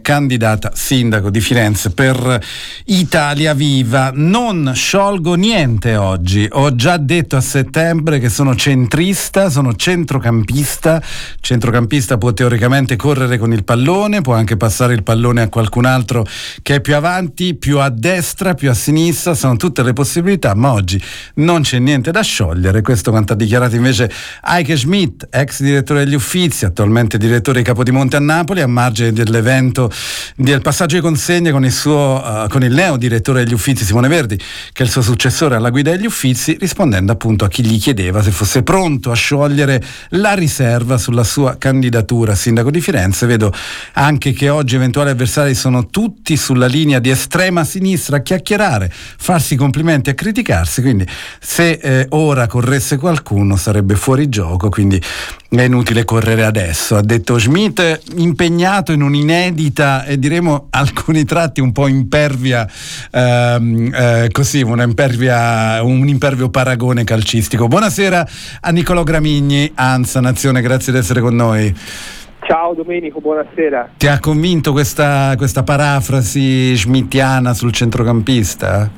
candidata sindaco di Firenze per Italia Viva. Non sciolgo niente oggi. Ho già detto a settembre che sono centrista, sono centrocampista. Centrocampista può teoricamente correre con il pallone, può anche passare il pallone a qualcun altro che è più avanti, più a destra, più a sinistra. Sono tutte le possibilità, ma oggi non c'è niente da sciogliere. Questo quanto ha dichiarato invece Heike Schmidt, ex direttore degli Uffizi, attualmente direttore di Capodimonte a Napoli, a margine dell'evento momento del passaggio di consegna con il, suo, uh, con il neo direttore degli Uffizi Simone Verdi, che è il suo successore alla guida degli Uffizi, rispondendo appunto a chi gli chiedeva se fosse pronto a sciogliere la riserva sulla sua candidatura a sindaco di Firenze. Vedo anche che oggi eventuali avversari sono tutti sulla linea di estrema sinistra a chiacchierare, farsi complimenti e criticarsi, quindi se eh, ora corresse qualcuno sarebbe fuori gioco, quindi è inutile correre adesso, ha detto Schmidt, impegnato in un'inedita e diremo alcuni tratti un po' impervia, ehm, eh, così, impervia, un impervio paragone calcistico. Buonasera a Niccolò Gramigni, Anza Nazione, grazie di essere con noi. Ciao Domenico, buonasera. Ti ha convinto questa, questa parafrasi schmittiana sul centrocampista?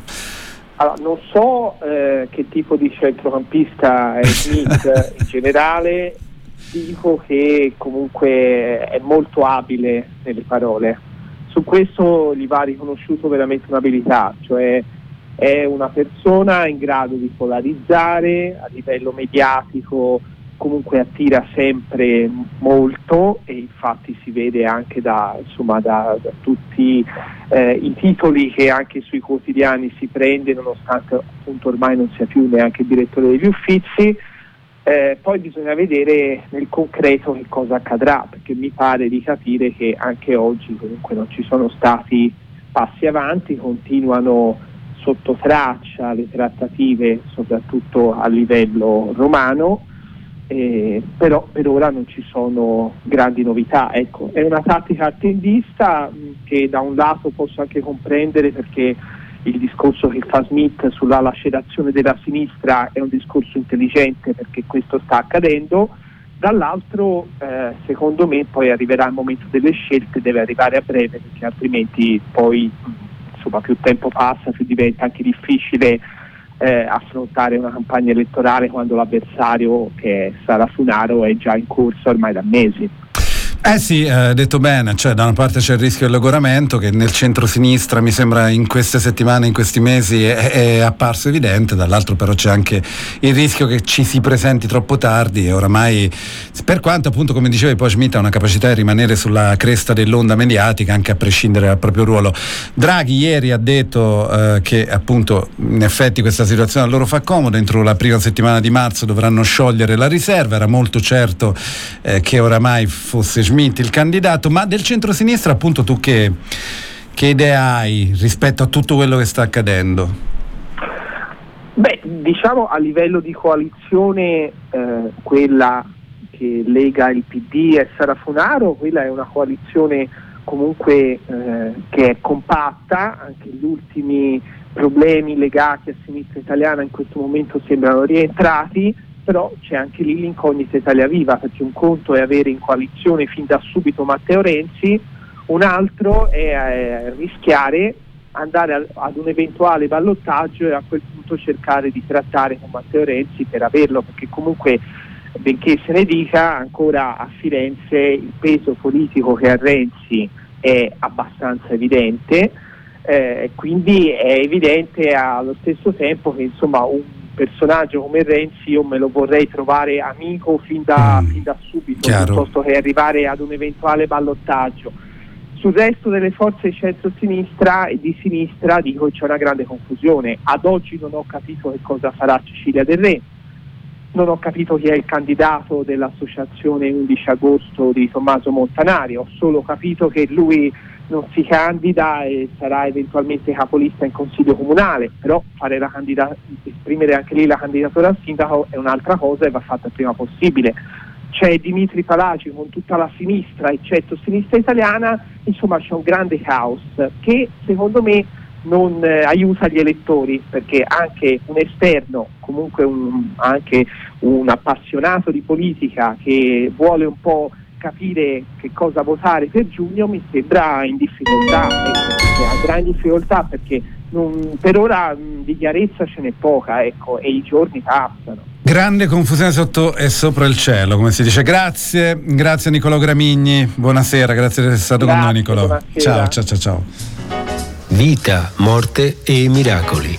Allora, non so eh, che tipo di centrocampista è Smith in generale, dico che comunque è molto abile nelle parole. Su questo gli va riconosciuto veramente un'abilità, cioè è una persona in grado di polarizzare a livello mediatico, comunque attira sempre molto e infatti si vede anche da, insomma, da, da tutti eh, i titoli che anche sui quotidiani si prende nonostante appunto ormai non sia più neanche direttore degli uffizi eh, poi bisogna vedere nel concreto che cosa accadrà, perché mi pare di capire che anche oggi comunque non ci sono stati passi avanti, continuano sotto traccia le trattative soprattutto a livello romano, eh, però per ora non ci sono grandi novità. Ecco, è una tattica attendista mh, che da un lato posso anche comprendere perché il discorso che fa Smith sulla lacerazione della sinistra è un discorso intelligente perché questo sta accadendo, dall'altro eh, secondo me poi arriverà il momento delle scelte, deve arrivare a breve perché altrimenti poi insomma, più tempo passa più diventa anche difficile eh, affrontare una campagna elettorale quando l'avversario che è Sara Funaro è già in corso ormai da mesi. Eh sì, eh, detto bene, cioè da una parte c'è il rischio del logoramento che nel centro-sinistra mi sembra in queste settimane, in questi mesi è, è, apparso evidente, dall'altro però c'è anche il rischio che ci si presenti troppo tardi e oramai, per quanto appunto come dicevi poi Schmidt ha una capacità di rimanere sulla cresta dell'onda mediatica anche a prescindere dal proprio ruolo. Draghi ieri ha detto eh, che appunto in effetti questa situazione a loro fa comodo, entro la prima settimana di marzo dovranno sciogliere la riserva, era molto certo eh, che oramai fosse Schmidt il candidato, ma del centro-sinistra appunto tu che, che idea hai rispetto a tutto quello che sta accadendo? Beh, diciamo a livello di coalizione eh, quella che lega il PD e Sara Funaro, quella è una coalizione comunque eh, che è compatta, anche gli ultimi problemi legati a sinistra italiana in questo momento sembrano rientrati, però c'è anche lì l'incognita Italia Viva, perché un conto è avere in coalizione fin da subito Matteo Renzi, un altro è eh, rischiare andare ad un eventuale ballottaggio e a quel punto cercare di trattare con Matteo Renzi per averlo, perché comunque benché se ne dica ancora a Firenze il peso politico che ha Renzi è abbastanza evidente, eh, quindi è evidente allo stesso tempo che insomma un personaggio come Renzi io me lo vorrei trovare amico fin da, mm. fin da subito, Chiaro. piuttosto che arrivare ad un eventuale ballottaggio. Sul resto delle forze di centro-sinistra e di sinistra dico c'è una grande confusione. Ad oggi non ho capito che cosa farà Cecilia Del Re, non ho capito chi è il candidato dell'associazione 11 agosto di Tommaso Montanari, ho solo capito che lui non si candida e sarà eventualmente capolista in consiglio comunale, però candida- esprimere anche lì la candidatura al sindaco è un'altra cosa e va fatta il prima possibile. C'è Dimitri Palaci con tutta la sinistra, eccetto sinistra italiana, insomma c'è un grande caos che secondo me non eh, aiuta gli elettori perché anche un esterno, comunque un, anche un appassionato di politica che vuole un po' capire che cosa votare per giugno mi sembra in difficoltà, ecco, andrà in difficoltà perché non, per ora mh, di chiarezza ce n'è poca ecco, e i giorni passano. Grande confusione sotto e sopra il cielo, come si dice. Grazie, grazie Nicolò Gramigni, buonasera, grazie di essere stato Grazie, con noi Nicolò. Ciao, ciao, ciao, ciao. Vita, morte e miracoli.